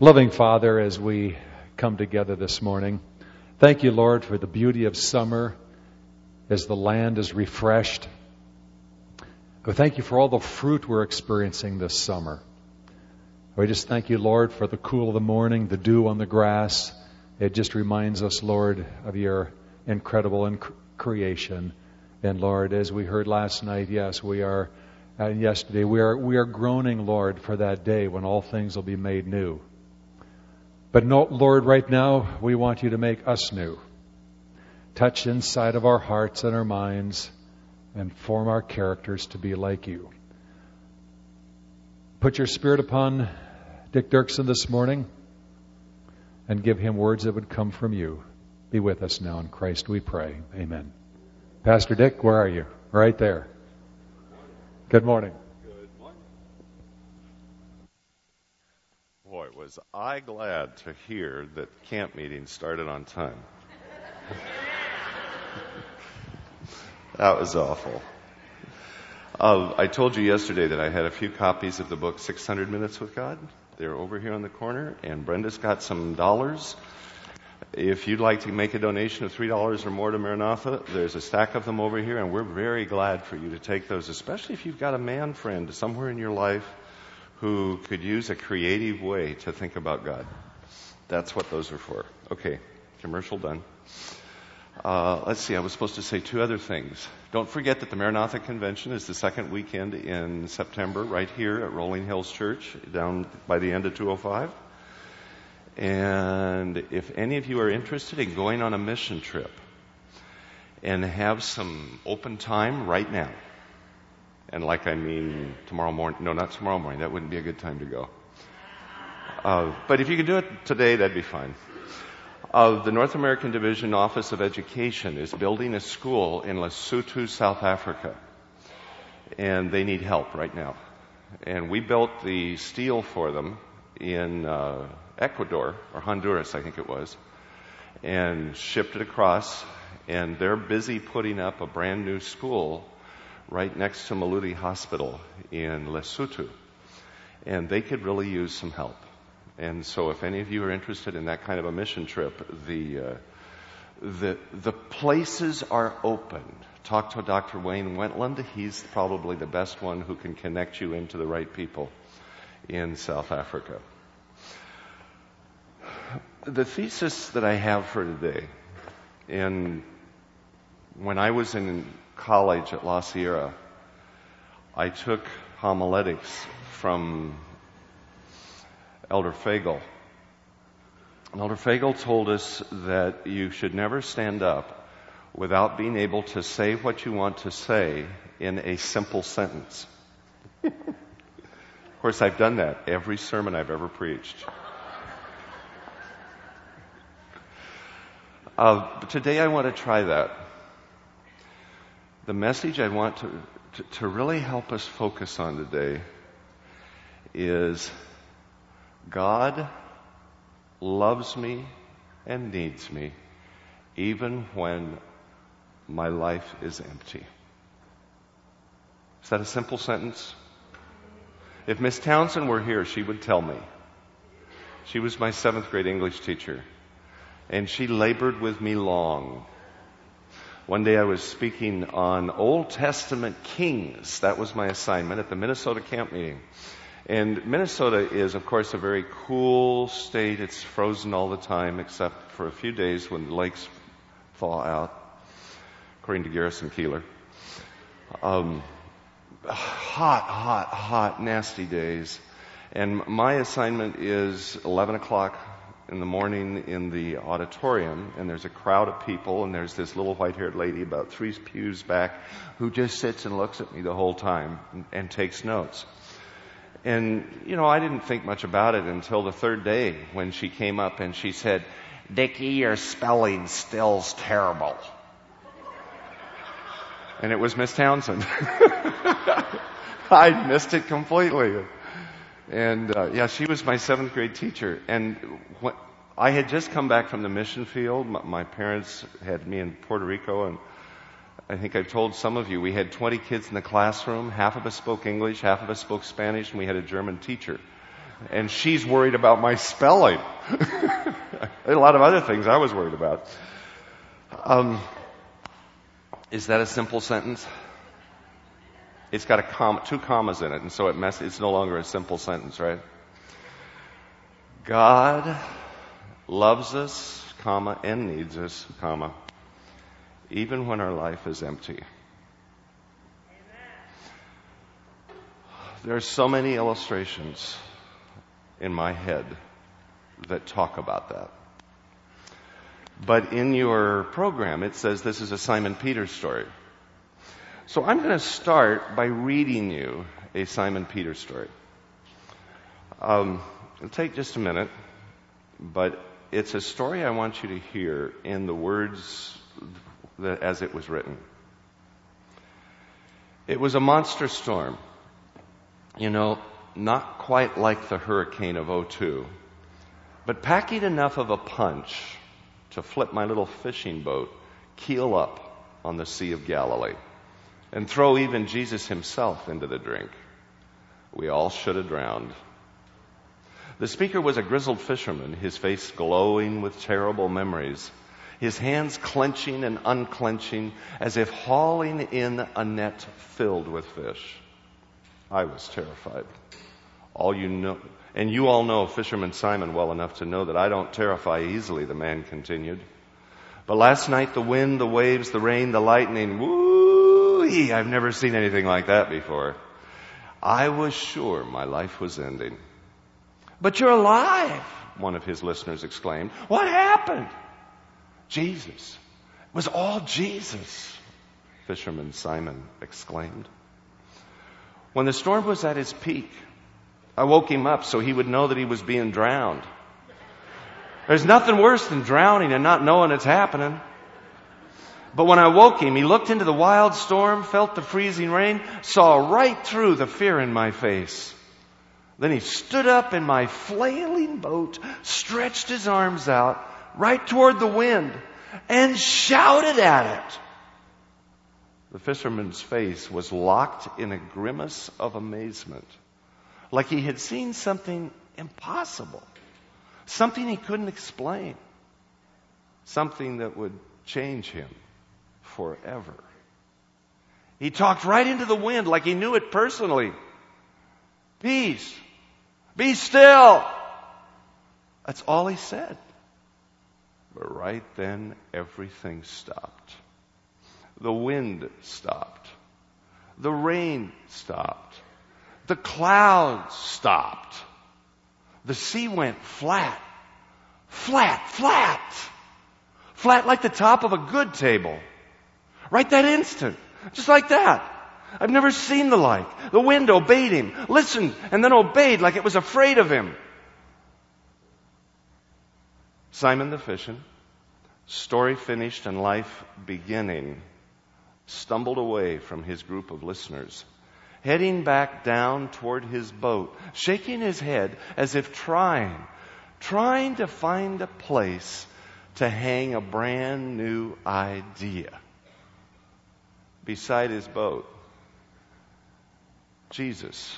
Loving Father, as we come together this morning, thank you, Lord, for the beauty of summer as the land is refreshed. We thank you for all the fruit we're experiencing this summer. We just thank you, Lord, for the cool of the morning, the dew on the grass. It just reminds us, Lord, of your incredible inc- creation. And Lord, as we heard last night, yes, we are, and yesterday, we are, we are groaning, Lord, for that day when all things will be made new. But no, Lord, right now, we want you to make us new. Touch inside of our hearts and our minds and form our characters to be like you. Put your spirit upon Dick Duerksen this morning and give him words that would come from you. Be with us now in Christ, we pray. Amen. Pastor Dick, where are you? Right there. Good morning. Boy, was I glad to hear that camp meeting started on time. that was awful. Uh, I told you yesterday that I had a few copies of the book 600 Minutes with God. They're over here on the corner, and Brenda's got some dollars. If you'd like to make a donation of $3 or more to Maranatha, there's a stack of them over here, and we're very glad for you to take those, especially if you've got a man friend somewhere in your life who could use a creative way to think about God. That's what those are for. Okay, commercial done. Uh, let's see, I was supposed to say two other things. Don't forget that the Maranatha Convention is the second weekend in September right here at Rolling Hills Church down by the end of 205. And if any of you are interested in going on a mission trip and have some open time right now, and like I mean tomorrow morning, no, not tomorrow morning, that wouldn't be a good time to go. Uh, but if you could do it today, that'd be fine. Uh, the North American Division Office of Education is building a school in Lesotho, South Africa. And they need help right now. And we built the steel for them in uh, Ecuador, or Honduras, I think it was, and shipped it across. And they're busy putting up a brand new school right next to Maluti Hospital in Lesotho. And they could really use some help. And so if any of you are interested in that kind of a mission trip, the, uh, the, the places are open. Talk to Dr. Wayne Wentland. He's probably the best one who can connect you into the right people in South Africa. The thesis that I have for today, and when I was in college at La Sierra, I took homiletics from Elder Fagel. Elder Fagel told us that you should never stand up without being able to say what you want to say in a simple sentence. of course, I've done that every sermon I've ever preached. Uh, today I want to try that. The message I want to, to, to really help us focus on today is God loves me and needs me even when my life is empty. Is that a simple sentence? If Miss Townsend were here, she would tell me. She was my seventh grade English teacher, and she labored with me long. One day I was speaking on Old Testament kings. That was my assignment at the Minnesota camp meeting. And Minnesota is, of course, a very cool state. It's frozen all the time, except for a few days when the lakes thaw out, according to Garrison Keillor. Um, hot, hot, hot, nasty days. And my assignment is 11 o'clock in the morning in the auditorium, and there's a crowd of people, and there's this little white-haired lady about three pews back who just sits and looks at me the whole time and, and takes notes. And, you know, I didn't think much about it until the third day when she came up and she said, Dickie, your spelling still's terrible. And it was Miss Townsend. I missed it completely. And, uh, yeah, she was my seventh grade teacher. And I had just come back from the mission field. My, my parents had me in Puerto Rico and I think I've told some of you, we had 20 kids in the classroom. Half of us spoke English, half of us spoke Spanish, and we had a German teacher. And she's worried about my spelling. a lot of other things I was worried about. Um, is that a simple sentence? It's got a two commas in it, and so it mess, it's no longer a simple sentence, right? God loves us, comma, and needs us, comma, even when our life is empty. There are so many illustrations in my head that talk about that. But in your program, it says this is a Simon Peter story. So I'm going to start by reading you a Simon Peter story. Um, it'll take just a minute, but it's a story I want you to hear in the words that, as it was written. It was a monster storm. You know, not quite like the hurricane of 02, but packing enough of a punch to flip my little fishing boat keel up on the Sea of Galilee and throw even Jesus himself into the drink. We all should have drowned. The speaker was a grizzled fisherman, his face glowing with terrible memories, his hands clenching and unclenching as if hauling in a net filled with fish. I was terrified. All you know, and you all know Fisherman Simon well enough to know that I don't terrify easily, the man continued. But last night the wind, the waves, the rain, the lightning, woo I've never seen anything like that before. I was sure my life was ending. But you're alive, one of his listeners exclaimed. What happened? Jesus. It was all Jesus, Fisherman Simon exclaimed. When the storm was at its peak, I woke him up so he would know that he was being drowned. There's nothing worse than drowning and not knowing it's happening. But when I woke him, he looked into the wild storm, felt the freezing rain, saw right through the fear in my face. Then he stood up in my flailing boat, stretched his arms out right toward the wind, and shouted at it. The fisherman's face was locked in a grimace of amazement, like he had seen something impossible, something he couldn't explain, something that would change him forever. He talked right into the wind like he knew it personally. Peace. Be still. That's all he said. But right then, everything stopped. The wind stopped. The rain stopped. The clouds stopped. The sea went flat. Flat, flat. Flat like the top of a good table. Right that instant. Just like that. I've never seen the like. The wind obeyed him, listened, and then obeyed like it was afraid of him. Simon the fisherman, story finished and life beginning stumbled away from his group of listeners, heading back down toward his boat, shaking his head as if trying, trying to find a place to hang a brand new idea. Beside his boat, Jesus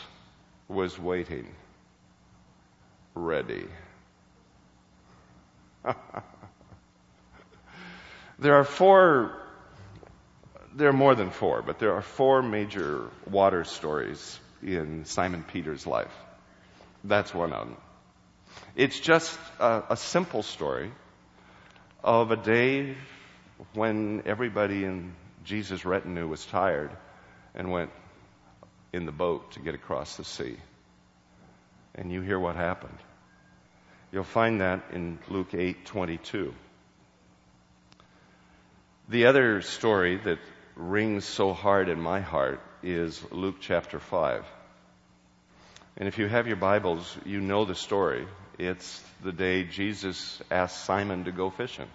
was waiting, ready. there are four there are more than four, but there are four major water stories in Simon Peter's life. That's one of them. It's just a, a simple story of a day when everybody in Jesus' retinue was tired and went in the boat to get across the sea. And you hear what happened. You'll find that in Luke 8:22. The other story that rings so hard in my heart is Luke chapter 5. And if you have your Bibles, you know the story. It's the day Jesus asked Simon to go fishing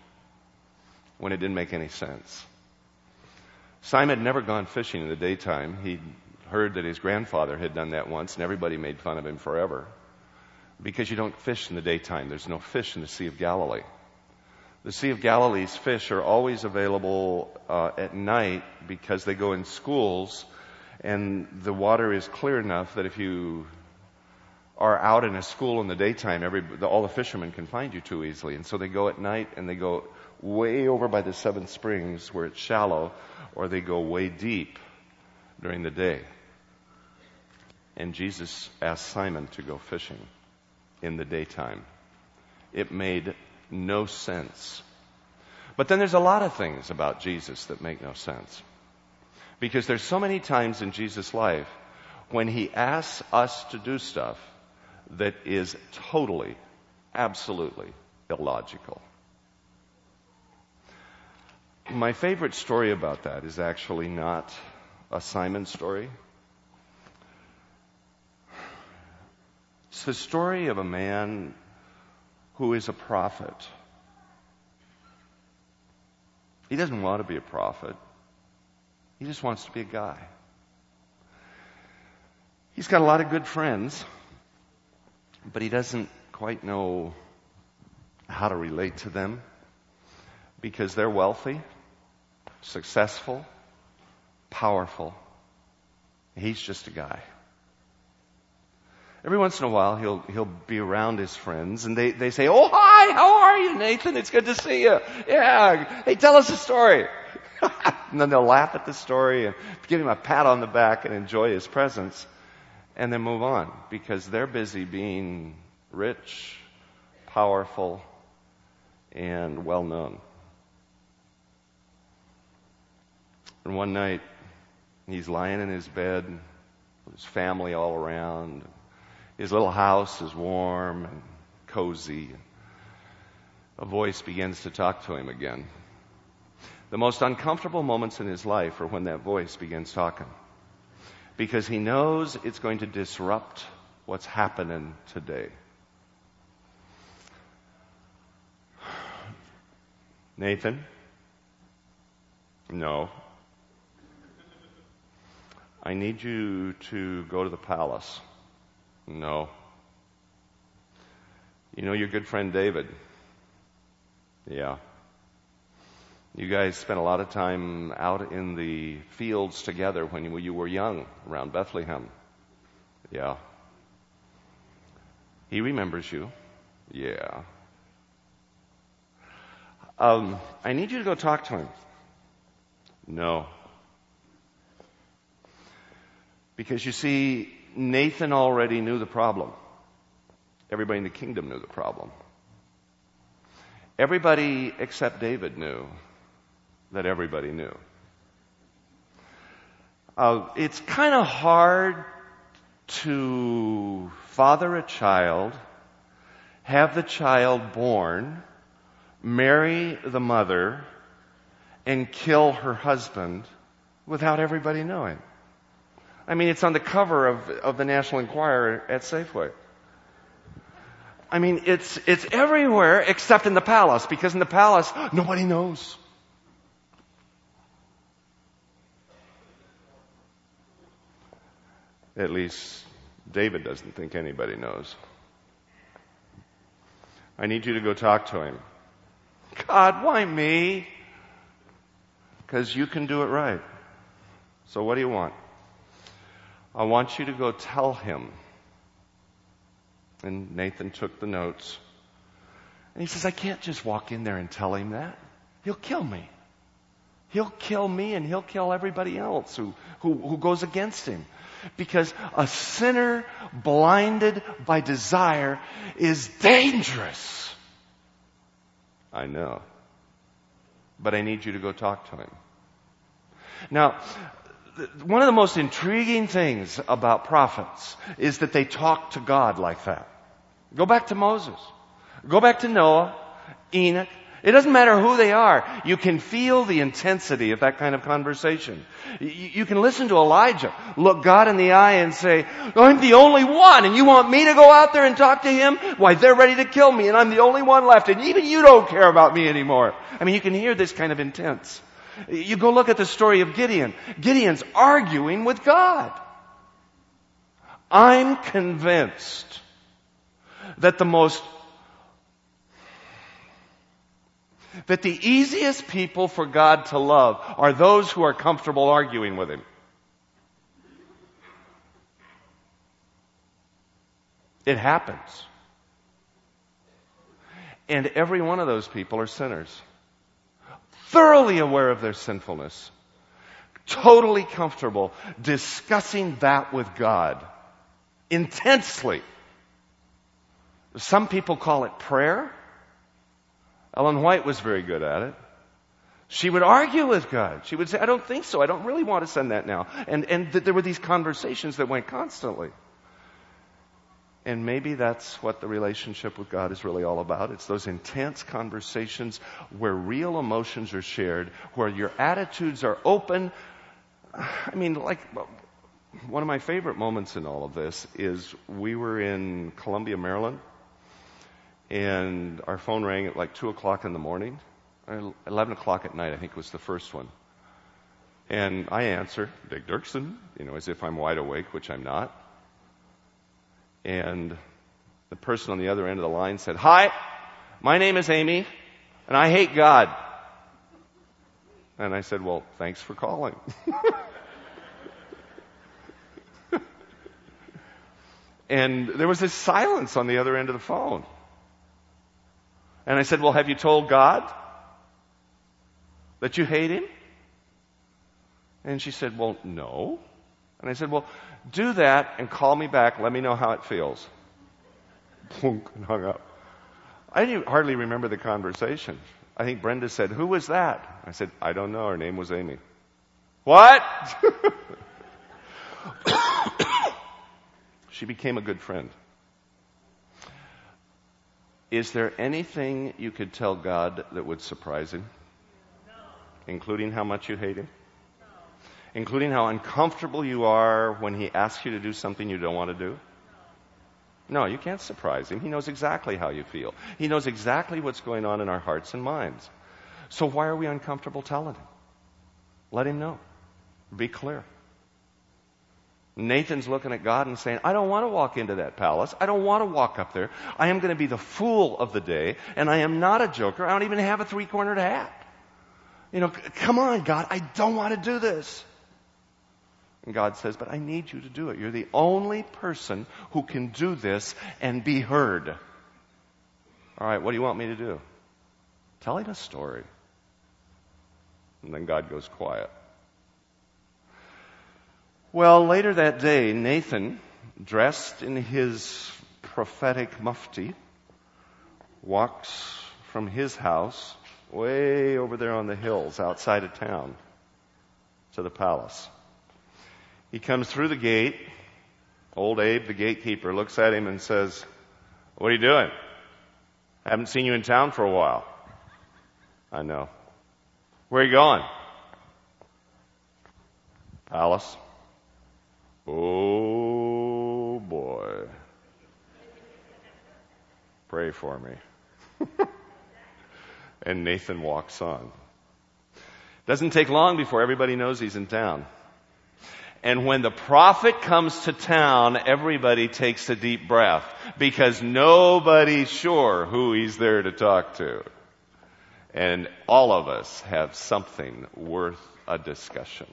when it didn't make any sense. Simon had never gone fishing in the daytime. He'd heard that his grandfather had done that once, and everybody made fun of him forever. Because you don't fish in the daytime. There's no fish in the Sea of Galilee. The Sea of Galilee's fish are always available uh, at night because they go in schools, and the water is clear enough that if you are out in a school in the daytime, every, all the fishermen can find you too easily. And so they go at night and they go way over by the seven springs where it's shallow, or they go way deep during the day. And Jesus asked Simon to go fishing in the daytime. It made no sense. But then there's a lot of things about Jesus that make no sense. Because there's so many times in Jesus' life when he asks us to do stuff that is totally, absolutely illogical. My favorite story about that is actually not a Simon story. It's the story of a man who is a prophet. He doesn't want to be a prophet. He just wants to be a guy. He's got a lot of good friends, but he doesn't quite know how to relate to them because they're wealthy, successful, powerful. He's just a guy. Every once in a while, he'll, he'll be around his friends and they, they say, Oh, hi, how are you, Nathan? It's good to see you. Yeah. Hey, tell us a story. and then they'll laugh at the story and give him a pat on the back and enjoy his presence and then move on because they're busy being rich, powerful, and well known. And one night, he's lying in his bed with his family all around. His little house is warm and cozy. A voice begins to talk to him again. The most uncomfortable moments in his life are when that voice begins talking. Because he knows it's going to disrupt what's happening today. Nathan? No. I need you to go to the palace. No. You know your good friend David? Yeah. You guys spent a lot of time out in the fields together when you were young around Bethlehem. Yeah. He remembers you. Yeah. Um, I need you to go talk to him. No. Because you see, Nathan already knew the problem. Everybody in the kingdom knew the problem. Everybody except David knew that everybody knew. Uh, it's kind of hard to father a child, have the child born, marry the mother, and kill her husband without everybody knowing. I mean, it's on the cover of, of the National Enquirer at Safeway. I mean, it's, it's everywhere except in the palace, because in the palace, nobody knows. At least David doesn't think anybody knows. I need you to go talk to him. God, why me? Because you can do it right. So what do you want? I want you to go tell him. And Nathan took the notes. And he says, I can't just walk in there and tell him that. He'll kill me. He'll kill me and he'll kill everybody else who, who, who goes against him. Because a sinner blinded by desire is dangerous. I know. But I need you to go talk to him. Now, one of the most intriguing things about prophets is that they talk to God like that. Go back to Moses. Go back to Noah, Enoch, it doesn't matter who they are. You can feel the intensity of that kind of conversation. You can listen to Elijah, look God in the eye and say, I'm the only one and you want me to go out there and talk to him? Why, they're ready to kill me and I'm the only one left and even you don't care about me anymore. I mean, you can hear this kind of intense. You go look at the story of Gideon. Gideon's arguing with God. I'm convinced that the most that the easiest people for God to love are those who are comfortable arguing with Him. It happens. And every one of those people are sinners. Thoroughly aware of their sinfulness. Totally comfortable discussing that with God. Intensely. Some people call it prayer. Ellen White was very good at it. She would argue with God. She would say, I don't think so. I don't really want to send that now. And, and th- there were these conversations that went constantly. And maybe that's what the relationship with God is really all about. It's those intense conversations where real emotions are shared, where your attitudes are open. I mean, like, one of my favorite moments in all of this is we were in Columbia, Maryland, and our phone rang at like 2 o'clock in the morning. Uh, 11 o'clock at night, I think was the first one. And I answer, Dick Duerksen, you know, as if I'm wide awake, which I'm not. And the person on the other end of the line said, Hi, my name is Amy, and I hate God. And I said, Well, thanks for calling. and there was this silence on the other end of the phone. And I said, Well, have you told God that you hate him? And she said, Well, no. And I said, Well, do that and call me back. Let me know how it feels. And hung up. I hardly remember the conversation. I think Brenda said, Who was that? I said, I don't know. Her name was Amy. What? she became a good friend. Is there anything you could tell God that would surprise him? No. Including how much you hate him? No. Including how uncomfortable you are when he asks you to do something you don't want to do? No. no, you can't surprise him. He knows exactly how you feel. He knows exactly what's going on in our hearts and minds. So why are we uncomfortable telling him? Let him know. Be clear. Nathan's looking at God and saying, I don't want to walk into that palace. I don't want to walk up there. I am going to be the fool of the day, and I am not a joker. I don't even have a three cornered hat. You know, come on, God, I don't want to do this. And God says, But I need you to do it. You're the only person who can do this and be heard. All right, what do you want me to do? Tell him a story. And then God goes quiet. Well, later that day, Nathan, dressed in his prophetic mufti, walks from his house way over there on the hills outside of town to the palace. He comes through the gate. Old Abe, the gatekeeper, looks at him and says, What are you doing? I haven't seen you in town for a while. I know. Where are you going? Palace. Oh boy. Pray for me. and Nathan walks on. Doesn't take long before everybody knows he's in town. And when the prophet comes to town, everybody takes a deep breath because nobody's sure who he's there to talk to. And all of us have something worth a discussion.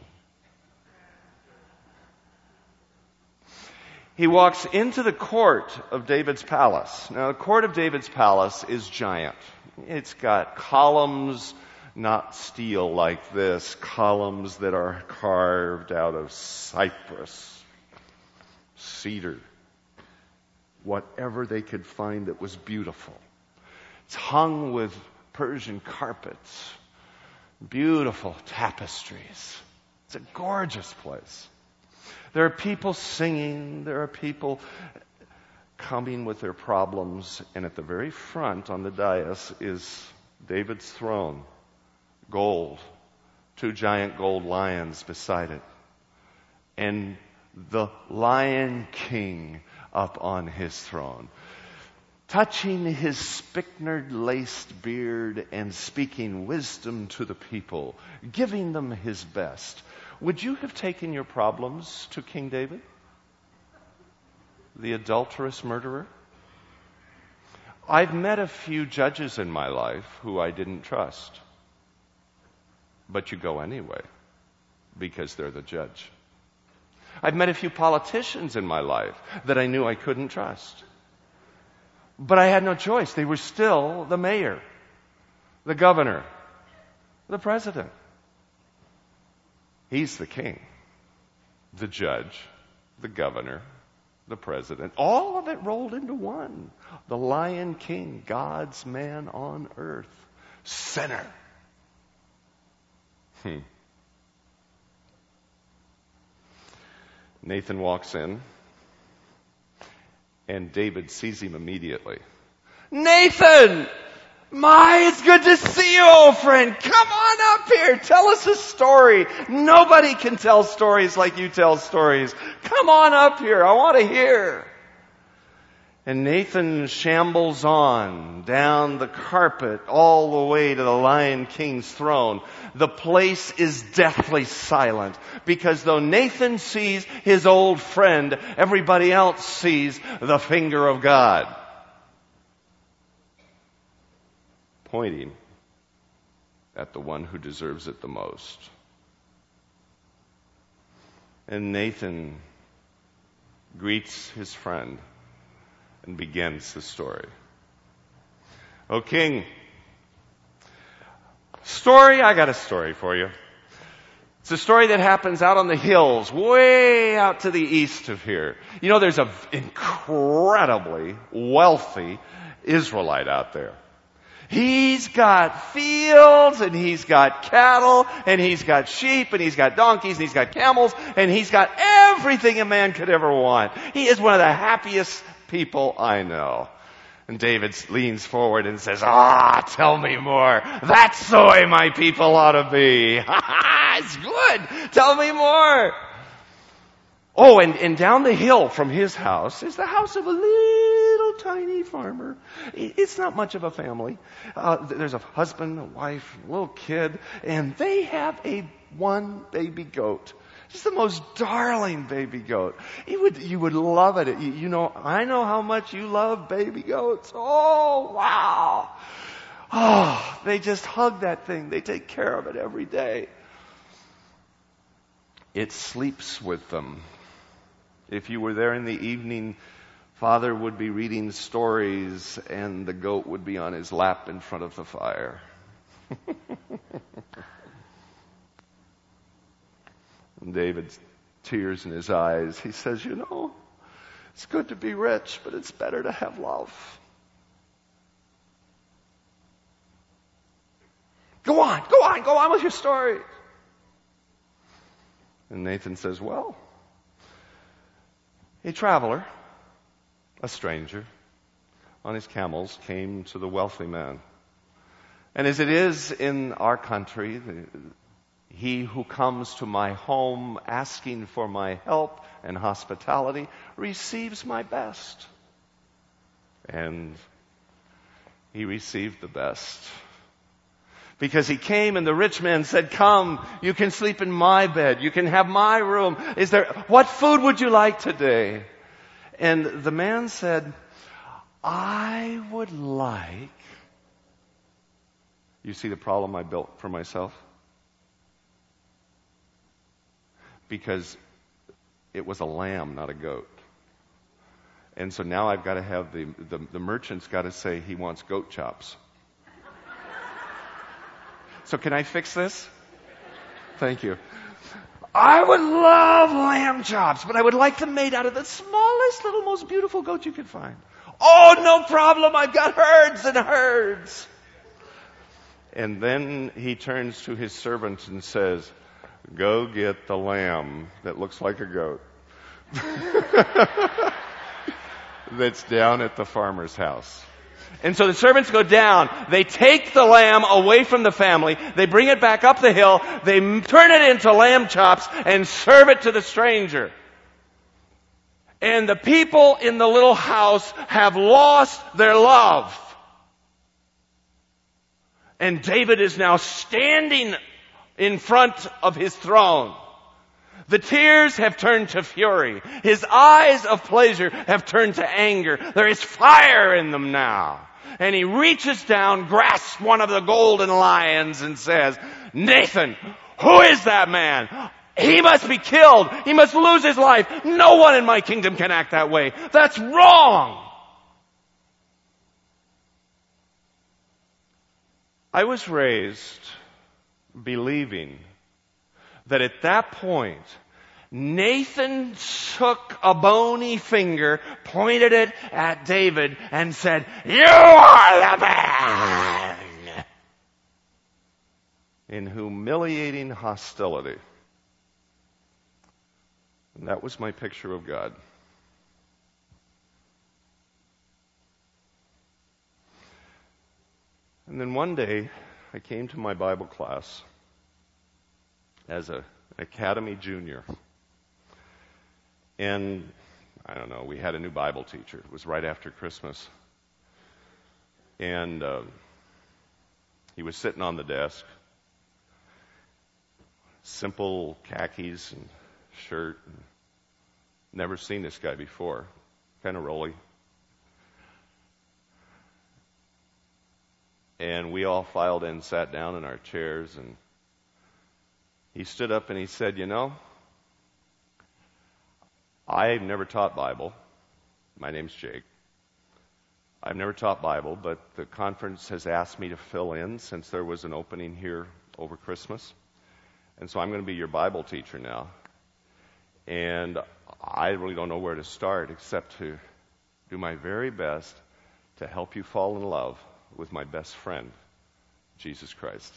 He walks into the court of David's palace. Now, the court of David's palace is giant. It's got columns, not steel like this, columns that are carved out of cypress, cedar, whatever they could find that was beautiful. It's hung with Persian carpets, beautiful tapestries. It's a gorgeous place. There are people singing, there are people coming with their problems, and at the very front on the dais is David's throne, gold, two giant gold lions beside it, and the Lion King up on his throne. Touching his spikenard laced beard and speaking wisdom to the people, giving them his best. Would you have taken your problems to King David? The adulterous murderer? I've met a few judges in my life who I didn't trust. But you go anyway because they're the judge. I've met a few politicians in my life that I knew I couldn't trust. But I had no choice. They were still the mayor, the governor, the president. He's the king, the judge, the governor, the president. All of it rolled into one. The Lion King, God's man on earth, sinner. Hmm. Nathan walks in, and David sees him immediately. Nathan! My, it's good to see you, old friend. Come on up here. Tell us a story. Nobody can tell stories like you tell stories. Come on up here. I want to hear. And Nathan shambles on down the carpet all the way to the Lion King's throne. The place is deathly silent because though Nathan sees his old friend, everybody else sees the finger of God. Pointing at the one who deserves it the most. And Nathan greets his friend and begins the story. O king, story, I got a story for you. It's a story that happens out on the hills, way out to the east of here. You know, there's an incredibly wealthy Israelite out there. He's got fields and he's got cattle and he's got sheep and he's got donkeys and he's got camels and he's got everything a man could ever want. He is one of the happiest people I know. And David leans forward and says, Ah, tell me more. That's the way my people ought to be. it's good. Tell me more. Oh, and, and down the hill from his house is the house of a little tiny farmer. It's not much of a family. Uh, there's a husband, a wife, a little kid, and they have a one baby goat. Just the most darling baby goat. You would, you would love it. You, you know, I know how much you love baby goats. Oh, wow. Oh, they just hug that thing. They take care of it every day. It sleeps with them. If you were there in the evening, father would be reading stories and the goat would be on his lap in front of the fire. And David's tears in his eyes. He says, You know, it's good to be rich, but it's better to have love. Go on, go on, go on with your story. And Nathan says, Well, a traveler, a stranger, on his camels came to the wealthy man. And as it is in our country, the, he who comes to my home asking for my help and hospitality receives my best. And he received the best. Because he came and the rich man said, come, you can sleep in my bed. You can have my room. Is there, what food would you like today? And the man said, I would like, you see the problem I built for myself? because it was a lamb, not a goat. And so now I've got to have the, the, the merchant's got to say he wants goat chops. So can I fix this? Thank you. I would love lamb chops, but I would like them made out of the smallest, little, most beautiful goat you could find. Oh, no problem. I've got herds and herds. And then he turns to his servant and says, Go get the lamb that looks like a goat. That's down at the farmer's house. And so the servants go down. They take the lamb away from the family. They bring it back up the hill. They turn it into lamb chops and serve it to the stranger. And the people in the little house have lost their love. And David is now standing in front of his throne. The tears have turned to fury. His eyes of pleasure have turned to anger. There is fire in them now. And he reaches down, grasps one of the golden lions and says, Nathan, who is that man? He must be killed. He must lose his life. No one in my kingdom can act that way. That's wrong. I was raised believing that at that point, Nathan took a bony finger, pointed it at David, and said, You are the man! In humiliating hostility. And that was my picture of God. And then one day, I came to my Bible class as a, an academy junior. And I don't know, we had a new Bible teacher. It was right after Christmas. And uh, he was sitting on the desk, simple khakis and shirt. Never seen this guy before, kind of rolly. And we all filed in, sat down in our chairs, and he stood up and he said, You know, I've never taught Bible. My name's Jake. I've never taught Bible, but the conference has asked me to fill in since there was an opening here over Christmas. And so I'm going to be your Bible teacher now. And I really don't know where to start except to do my very best to help you fall in love with my best friend, Jesus Christ.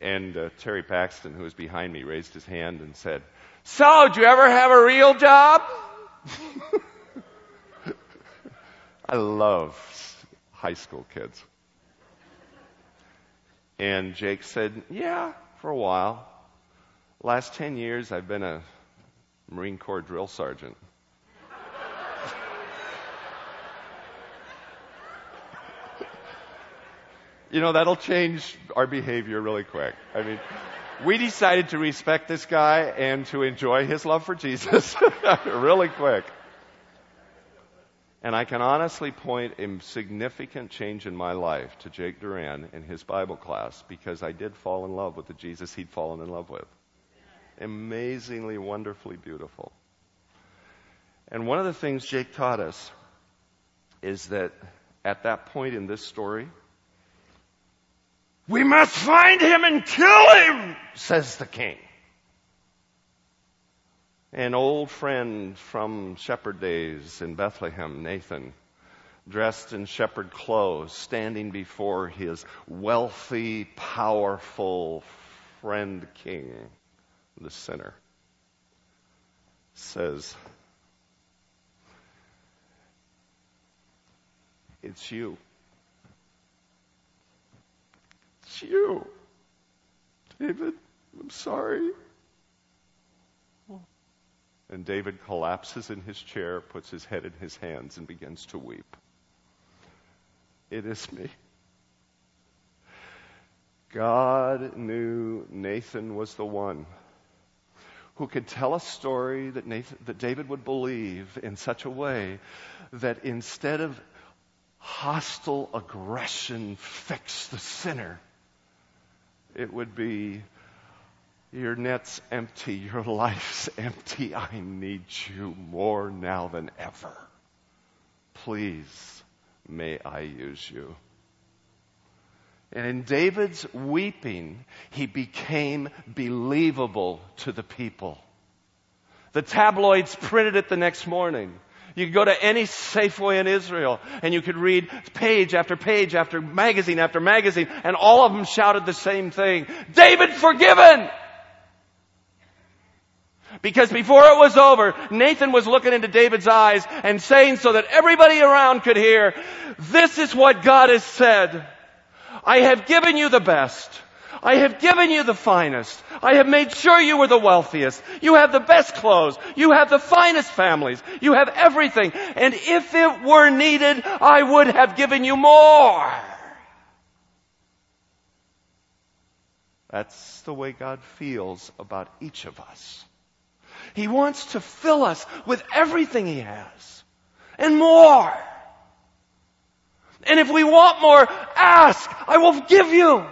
And uh, Terry Paxton, who was behind me, raised his hand and said, So, do you ever have a real job? I love high school kids. And Jake said, Yeah, for a while. Last 10 years, I've been a Marine Corps drill sergeant. You know, that'll change our behavior really quick. I mean, we decided to respect this guy and to enjoy his love for Jesus really quick. And I can honestly point a significant change in my life to Jake Duran in his Bible class because I did fall in love with the Jesus he'd fallen in love with. Amazingly, wonderfully beautiful. And one of the things Jake taught us is that at that point in this story, we must find him and kill him, says the king. An old friend from shepherd days in Bethlehem, Nathan, dressed in shepherd clothes, standing before his wealthy, powerful friend king, the sinner, says, It's you. It's you. David, I'm sorry. And David collapses in his chair, puts his head in his hands, and begins to weep. It is me. God knew Nathan was the one who could tell a story that, Nathan, that David would believe in such a way that instead of hostile aggression fix the sinner, it would be your net's empty, your life's empty. I need you more now than ever. Please, may I use you. And in David's weeping, he became believable to the people. The tabloids printed it the next morning. You could go to any Safeway in Israel and you could read page after page after magazine after magazine and all of them shouted the same thing. David forgiven! Because before it was over, Nathan was looking into David's eyes and saying so that everybody around could hear, this is what God has said. I have given you the best. I have given you the finest. I have made sure you were the wealthiest. You have the best clothes. You have the finest families. You have everything. And if it were needed, I would have given you more. That's the way God feels about each of us. He wants to fill us with everything He has and more. And if we want more, ask. I will give you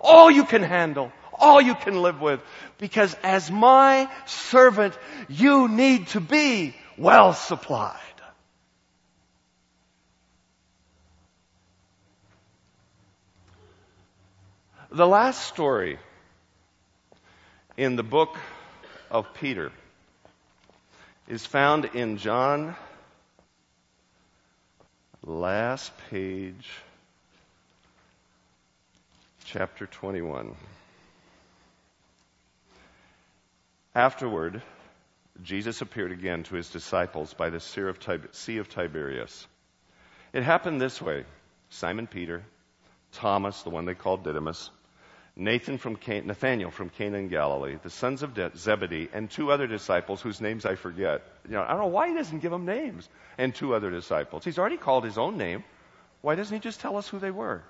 all you can handle, all you can live with. Because as my servant, you need to be well supplied. The last story in the book of Peter is found in John, last page, chapter 21. Afterward, Jesus appeared again to his disciples by the Sea of Tiberias. It happened this way Simon Peter, Thomas, the one they called Didymus, Nathan from Can- Nathaniel from Cana in Galilee, the sons of De- Zebedee, and two other disciples whose names I forget. You know, I don't know why he doesn't give them names. And two other disciples. He's already called his own name. Why doesn't he just tell us who they were?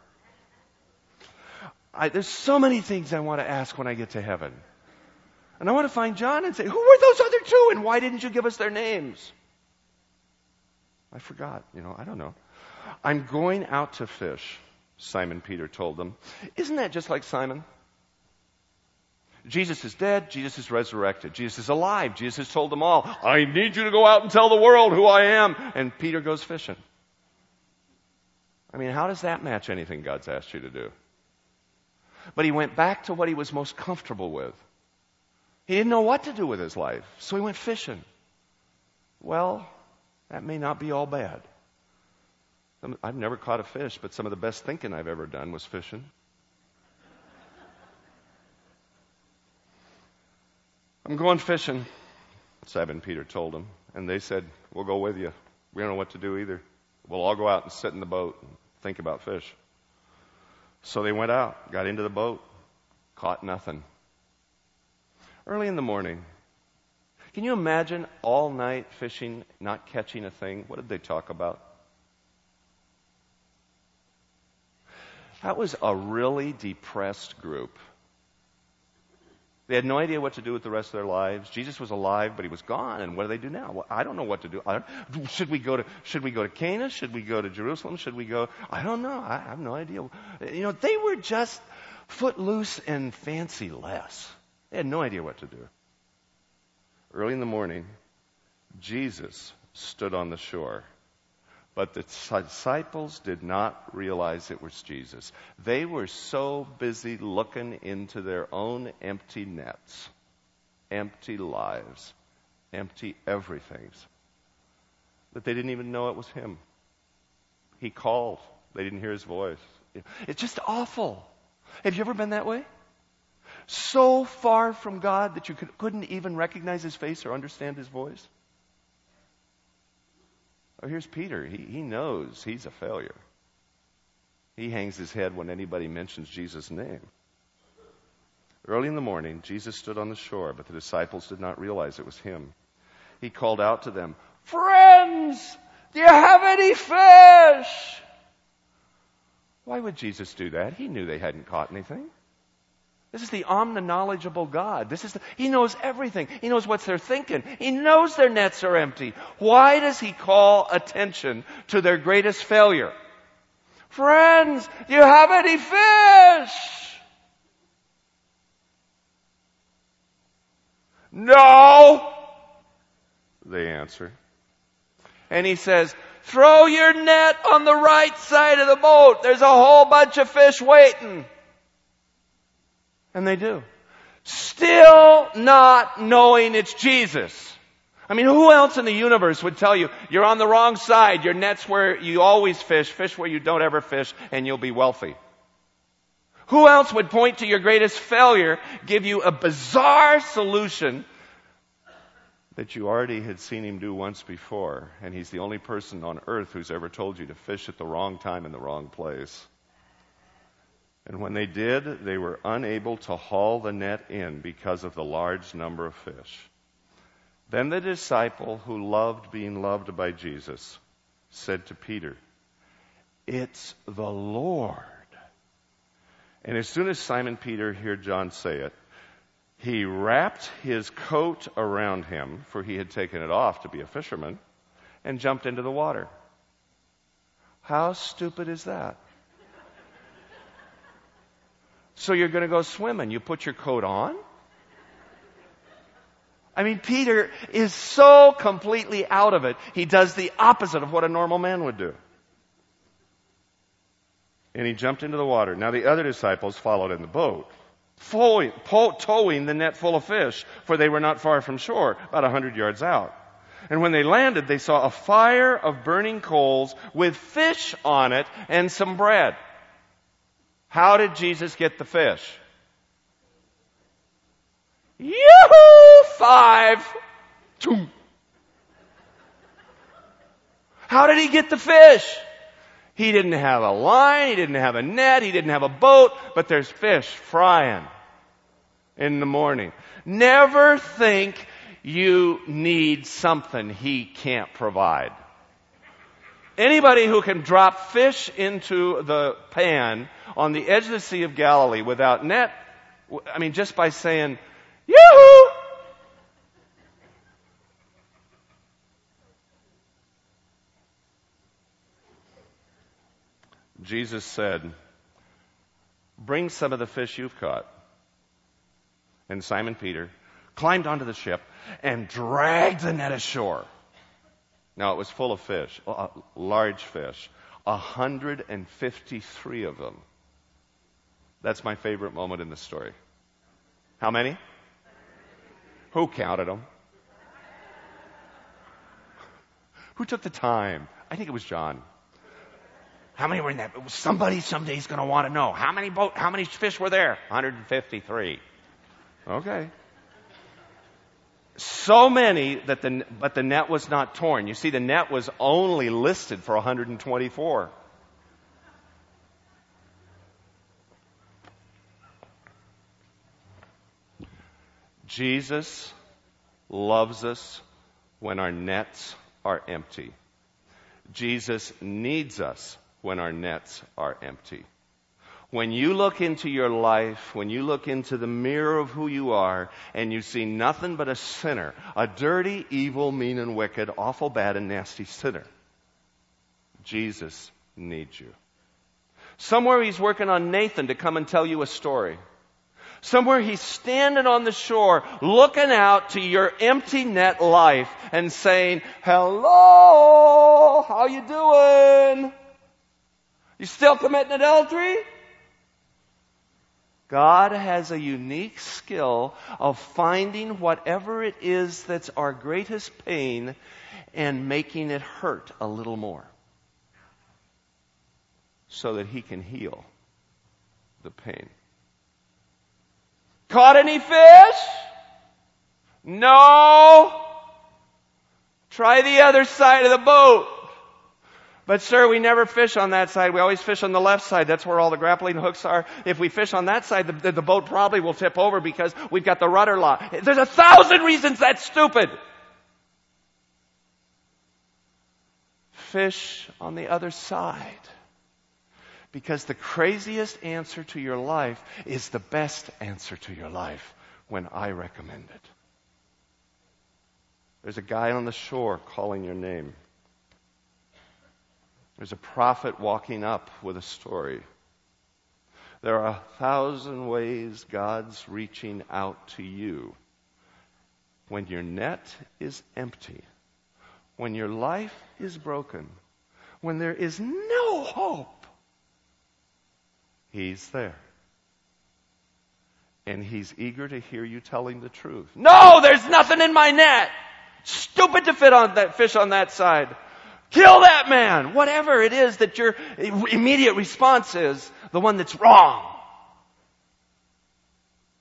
I, there's so many things I want to ask when I get to heaven. And I want to find John and say, who were those other two and why didn't you give us their names? I forgot, you know, I don't know. I'm going out to fish, Simon Peter told them. Isn't that just like Simon? Jesus is dead. Jesus is resurrected. Jesus is alive. Jesus told them all, I need you to go out and tell the world who I am. And Peter goes fishing. I mean, how does that match anything God's asked you to do? But he went back to what he was most comfortable with. He didn't know what to do with his life, so he went fishing. Well, that may not be all bad. I've never caught a fish, but some of the best thinking I've ever done was fishing. I'm going fishing, Simon Peter told him. And they said, We'll go with you. We don't know what to do either. We'll all go out and sit in the boat and think about fish. So they went out, got into the boat, caught nothing. Early in the morning, can you imagine all night fishing, not catching a thing? What did they talk about? That was a really depressed group. They had no idea what to do with the rest of their lives. Jesus was alive, but he was gone. And what do they do now? Well, I don't know what to do. should we go to Should we go to Cana? Should we go to Jerusalem? Should we go? I don't know. I, I have no idea. You know, they were just footloose and fancy less. They had no idea what to do. Early in the morning, Jesus stood on the shore. But the disciples did not realize it was Jesus. They were so busy looking into their own empty nets, empty lives, empty everythings, that they didn't even know it was Him. He called. They didn't hear His voice. It's just awful. Have you ever been that way? So far from God that you couldn't even recognize His face or understand His voice? Oh, here's Peter. He, he knows he's a failure. He hangs his head when anybody mentions Jesus' name. Early in the morning, Jesus stood on the shore, but the disciples did not realize it was him. He called out to them, Friends, do you have any fish? Why would Jesus do that? He knew they hadn't caught anything. This is the omni-knowledgeable God. This is the, He knows everything. He knows what they're thinking. He knows their nets are empty. Why does He call attention to their greatest failure? Friends, do you have any fish? No, they answer. And he says, throw your net on the right side of the boat. There's a whole bunch of fish waiting. And they do. Still not knowing it's Jesus. I mean, who else in the universe would tell you, you're on the wrong side, your net's where you always fish, fish where you don't ever fish, and you'll be wealthy? Who else would point to your greatest failure, give you a bizarre solution that you already had seen him do once before, and he's the only person on earth who's ever told you to fish at the wrong time in the wrong place? And when they did, they were unable to haul the net in because of the large number of fish. Then the disciple who loved being loved by Jesus said to Peter, It's the Lord. And as soon as Simon Peter heard John say it, he wrapped his coat around him, for he had taken it off to be a fisherman, and jumped into the water. How stupid is that? So you're going to go swimming. You put your coat on? I mean, Peter is so completely out of it. He does the opposite of what a normal man would do. And he jumped into the water. Now the other disciples followed in the boat, towing the net full of fish, for they were not far from shore, about a hundred yards out. And when they landed, they saw a fire of burning coals with fish on it and some bread. How did Jesus get the fish? Yoo-hoo! Five. Two. How did he get the fish? He didn't have a line, he didn't have a net, he didn't have a boat, but there's fish frying in the morning. Never think you need something he can't provide. Anybody who can drop fish into the pan on the edge of the Sea of Galilee without net, I mean, just by saying, Yoo-hoo! Jesus said, Bring some of the fish you've caught. And Simon Peter climbed onto the ship and dragged the net ashore. Now it was full of fish, large fish, 153 of them. That's my favorite moment in the story. How many? Who counted them? Who took the time? I think it was John. How many were in that? Somebody someday is going to want to know. How many boat, how many fish were there? 153. Okay. So many that the, but the net was not torn. You see, the net was only listed for 124. Jesus loves us when our nets are empty. Jesus needs us when our nets are empty. When you look into your life, when you look into the mirror of who you are, and you see nothing but a sinner, a dirty, evil, mean, and wicked, awful, bad, and nasty sinner, Jesus needs you. Somewhere he's working on Nathan to come and tell you a story. Somewhere he's standing on the shore looking out to your empty net life and saying, hello, how you doing? You still committing adultery? God has a unique skill of finding whatever it is that's our greatest pain and making it hurt a little more so that he can heal the pain. Caught any fish? No. Try the other side of the boat. But sir, we never fish on that side. We always fish on the left side. That's where all the grappling hooks are. If we fish on that side, the, the boat probably will tip over because we've got the rudder lock. There's a thousand reasons that's stupid. Fish on the other side. Because the craziest answer to your life is the best answer to your life when I recommend it. There's a guy on the shore calling your name. There's a prophet walking up with a story. There are a thousand ways God's reaching out to you. When your net is empty, when your life is broken, when there is no hope, He's there. And He's eager to hear you telling the truth. No, there's nothing in my net. Stupid to fit on that fish on that side. Kill that man! Whatever it is that your immediate response is, the one that's wrong.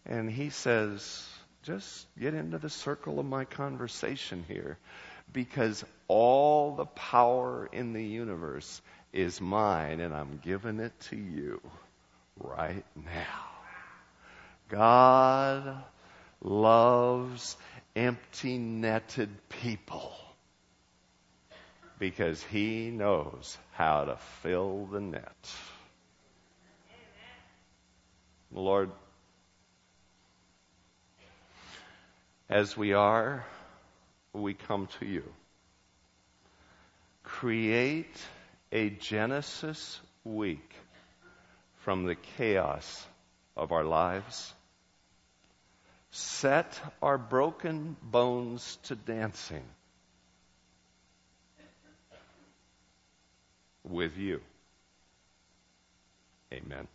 And he says, just get into the circle of my conversation here because all the power in the universe is mine and I'm giving it to you right now. God loves empty netted people because he knows how to fill the net. Lord, as we are, we come to you. Create a Genesis week from the chaos of our lives. Set our broken bones to dancing with you. Amen.